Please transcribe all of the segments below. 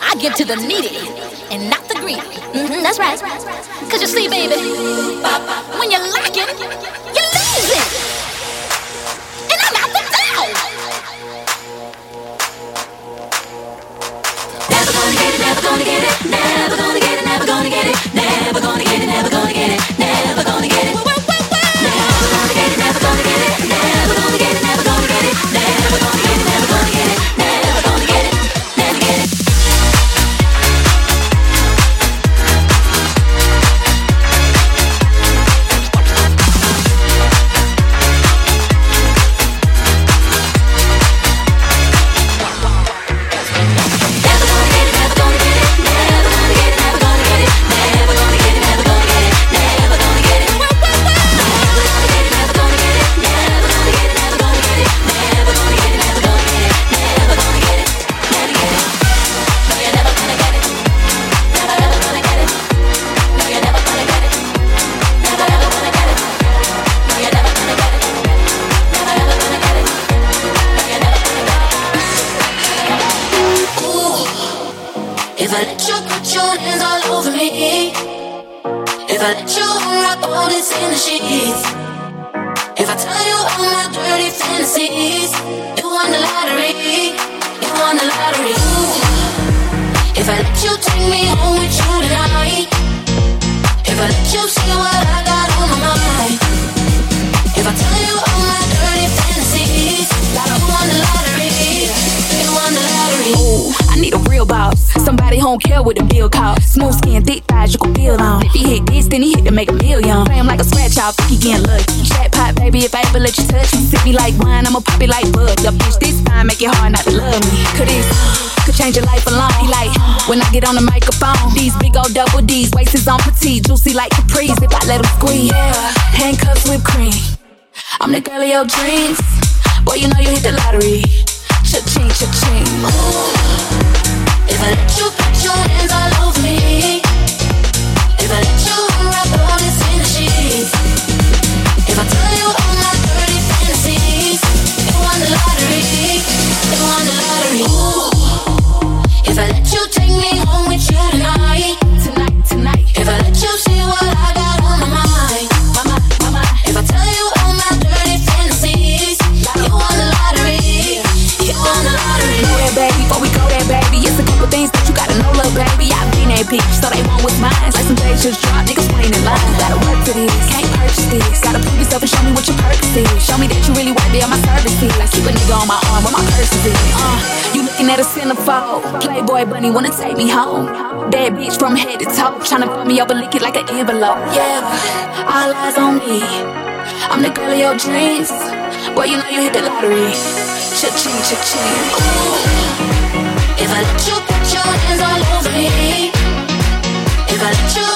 I give to the needy and not the greedy. Mm-hmm, that's right. Cause you see, baby, when you're lacking, you're lazy. And I'm out the door. Never gonna get it, never gonna get it, never gonna get it, never gonna get it, never gonna get it. when I get on the microphone. These big old double D's, waist is on petite, juicy like Capri's if I let them squeeze. Yeah, handcuffs with cream. I'm the girl of your dreams. Boy, you know you hit the lottery. Cha-ching, cha-ching. Ooh, if I let you Playboy bunny wanna take me home. Bad bitch from head to toe, tryna fuck me up and lick it like an envelope. Yeah, all eyes on me. I'm the girl of your dreams. Boy, you know you hit the lottery. Cha-ching, cha-ching. Ooh, if I let you put your hands all over me, if I let you.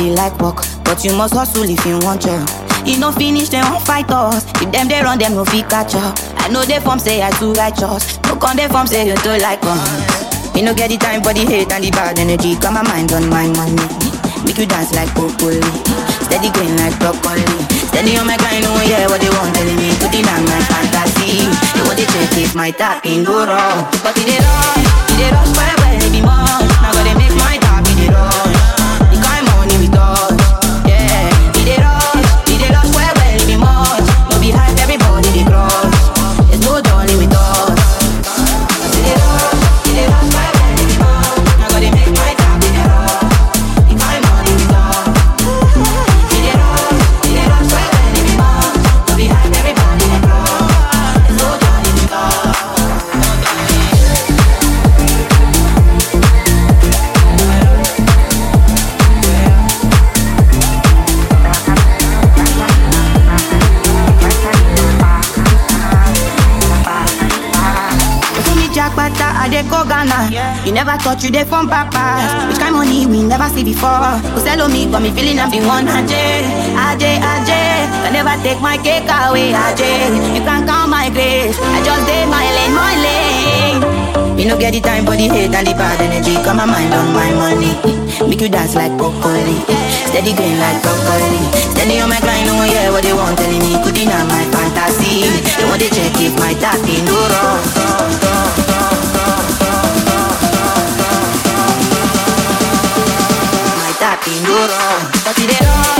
Man like work, but you must hustle if you want job. You no finish, they won't fight us. If them they run, them no fit catch up. I know they form say I too righteous. No con they form say you too like us. You no get the time for the hate and the bad energy. Got my mind on my money. Make you dance like broccoli. Steady green like broccoli. Steady on my grind, oh yeah, what they want telling me. Put it on my fantasy. They want to check if my tap in go wrong. But it is wrong, it is wrong, well, well, be more. Now gotta make my tap in the wrong. You never thought you dey from papa. Which kind of money we never see before. Who sell me, got me feeling I'm the one. Ajay, Ajay, Ajay. Can never take my cake away, Ajay. You can't count my grace. I just did my lane, my lane. Me no get the time for the hate and the bad energy. Got my mind on my money. Make you dance like broccoli. Steady going like broccoli. Steady on my grind, oh no one hear what they want telling me. Could deny my fantasy. They want to check if my tapping no wrong. My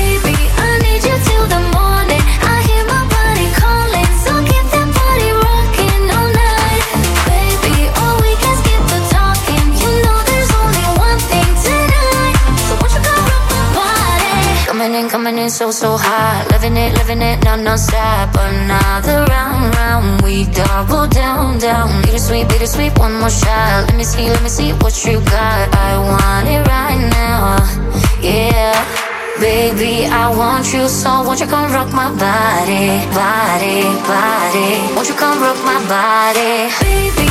Coming in, so, so hot. Living it, living it, no, no stop. Another round, round. We double down, down. Bittersweet, bittersweet, one more shot. Let me see, let me see what you got. I want it right now. Yeah. Baby, I want you so won't you come rock my body, body, body Won't you come rock my body Baby,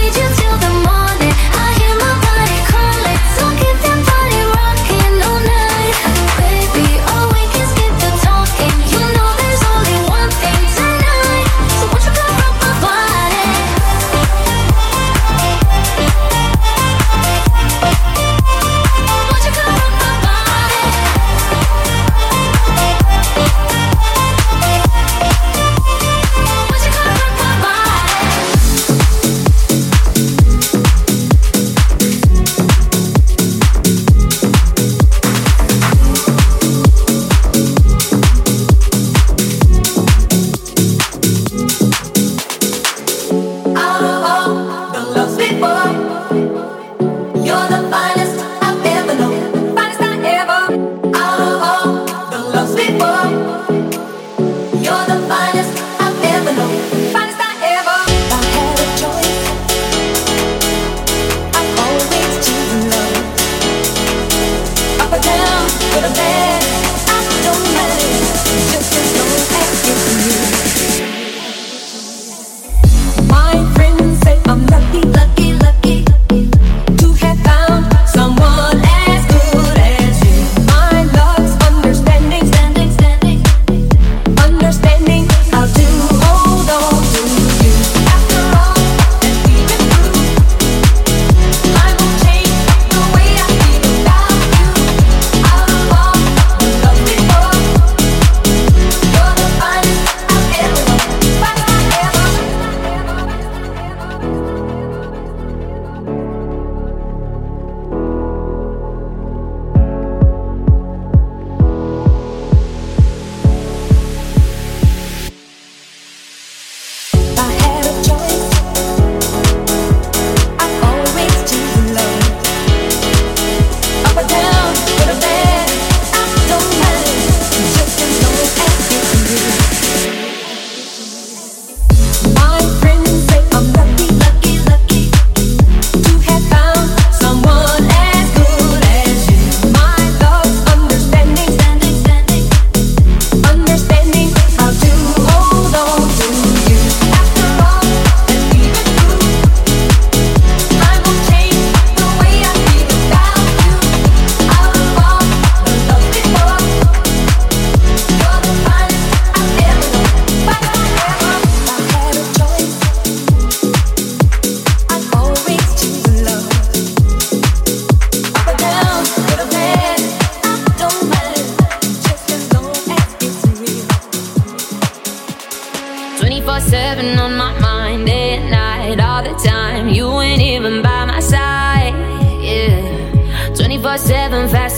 need you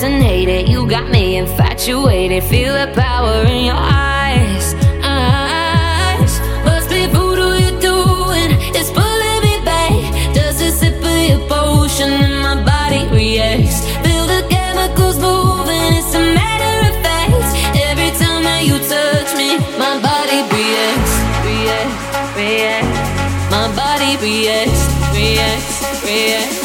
fascinated. You got me infatuated. Feel the power in your eyes. eyes. Must be voodoo you're doing. It's pulling me back. Just a sip of your potion and my body reacts. Feel the chemicals moving. It's a matter of fact. Every time that you touch me, my body reacts. Reacts. Reacts. My body reacts. Reacts. Reacts.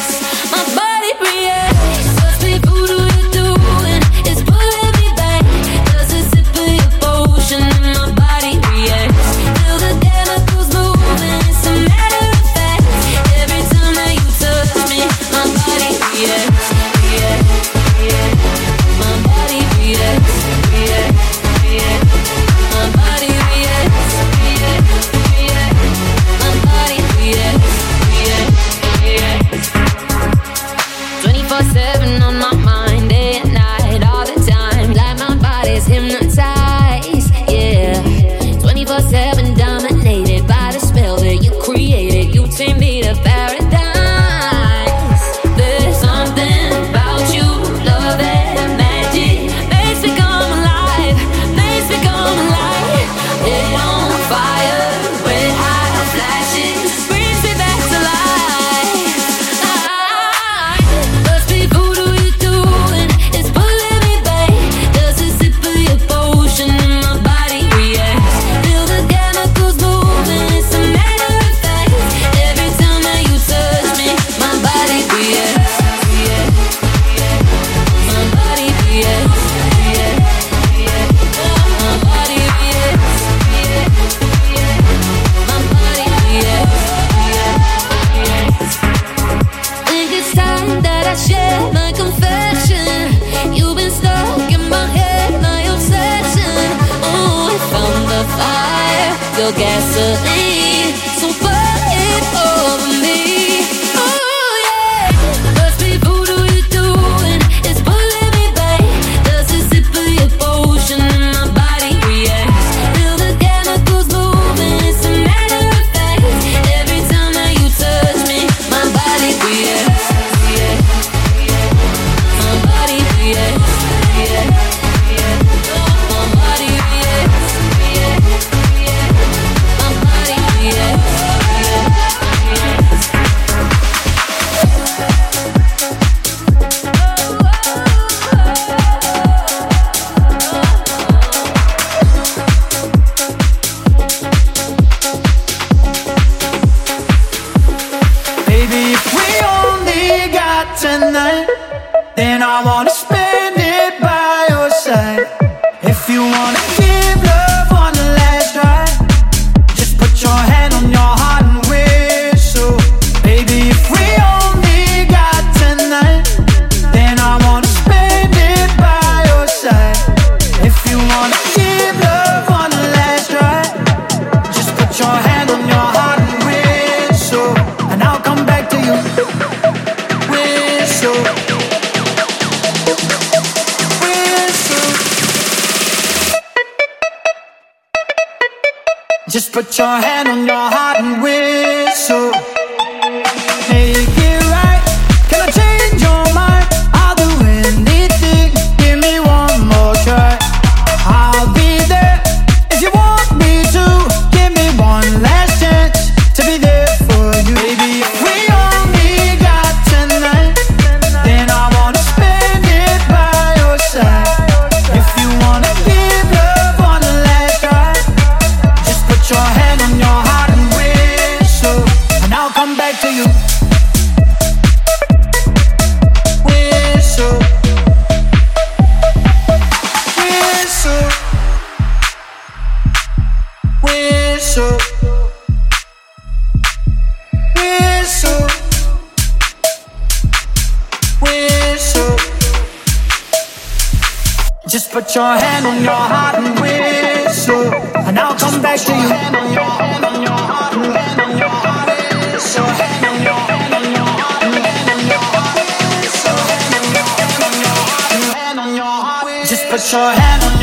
your hand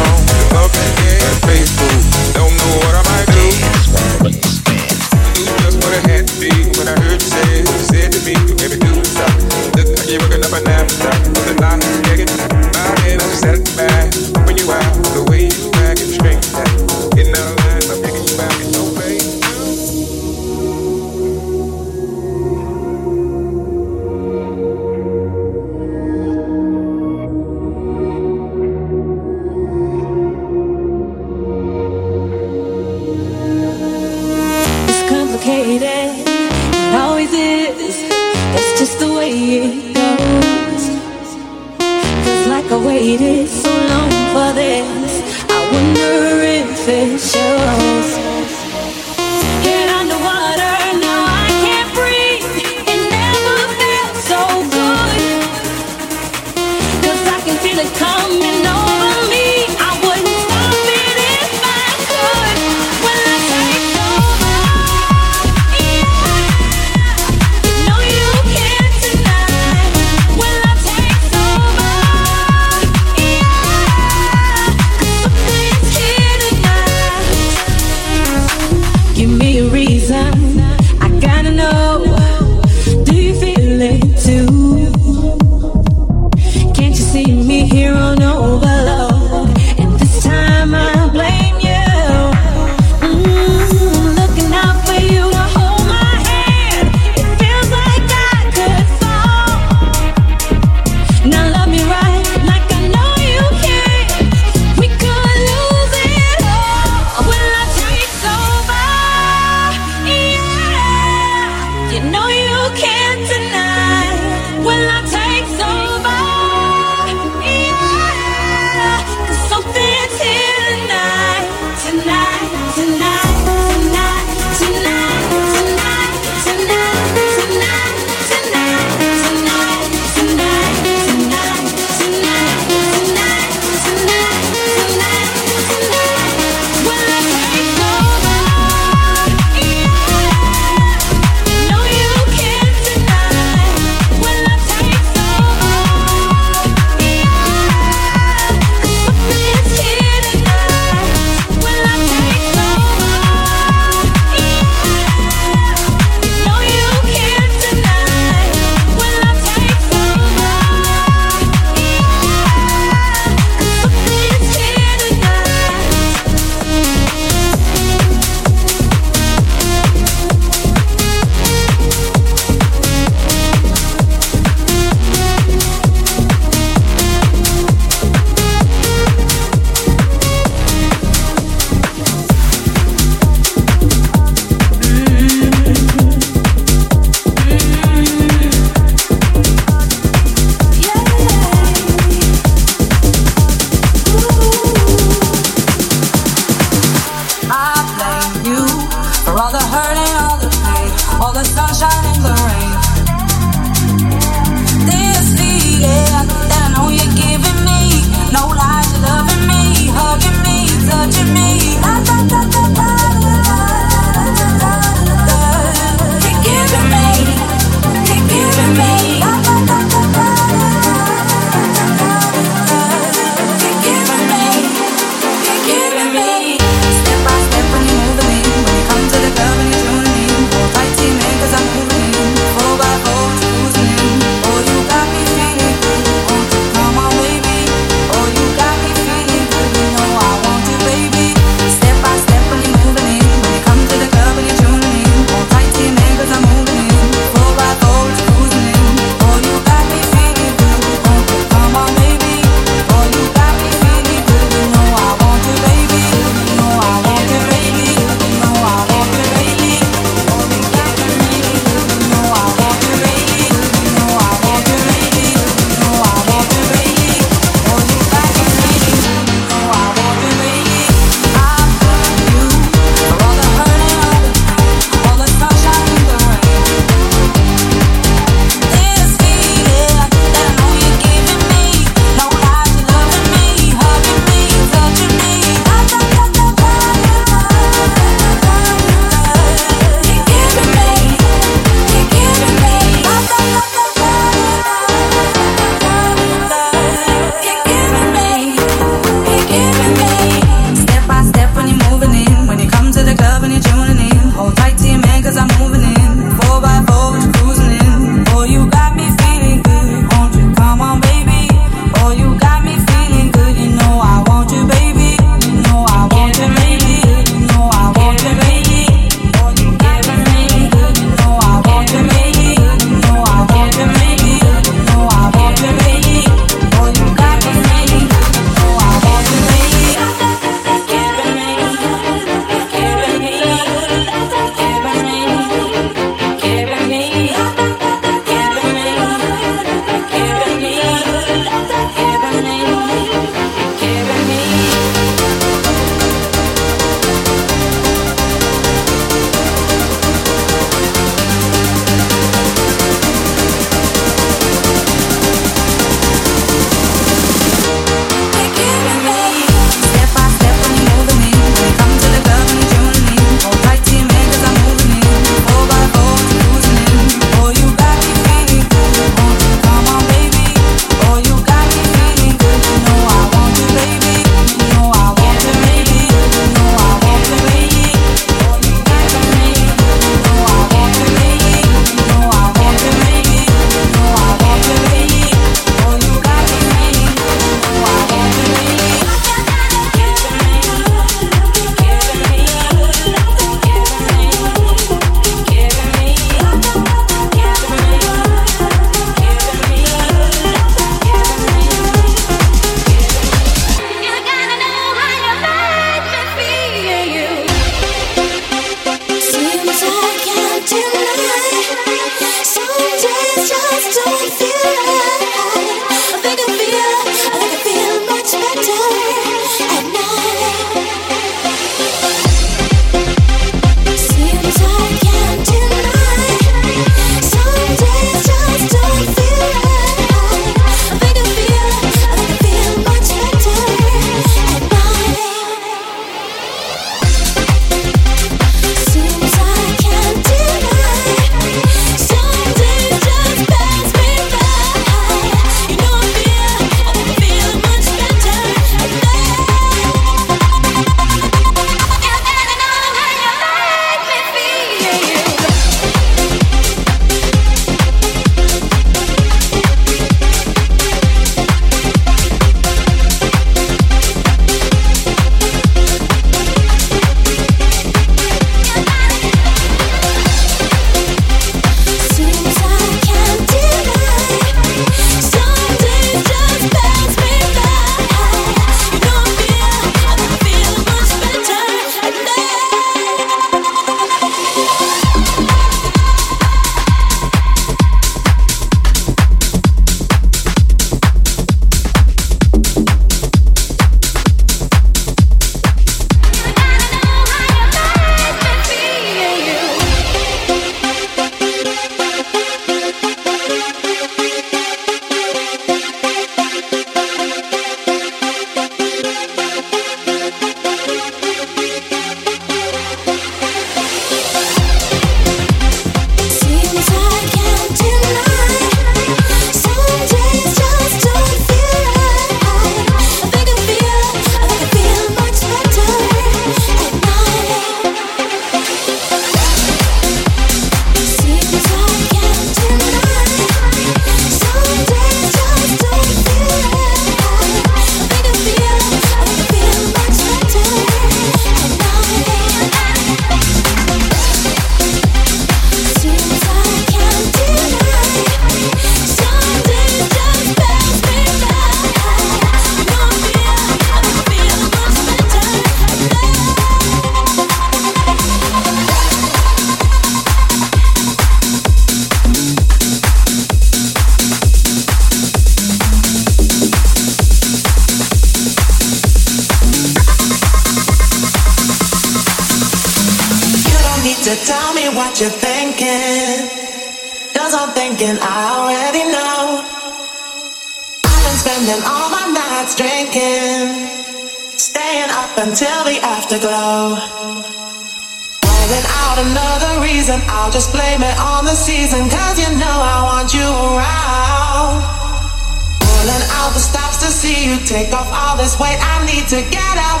this weight. I need to get out,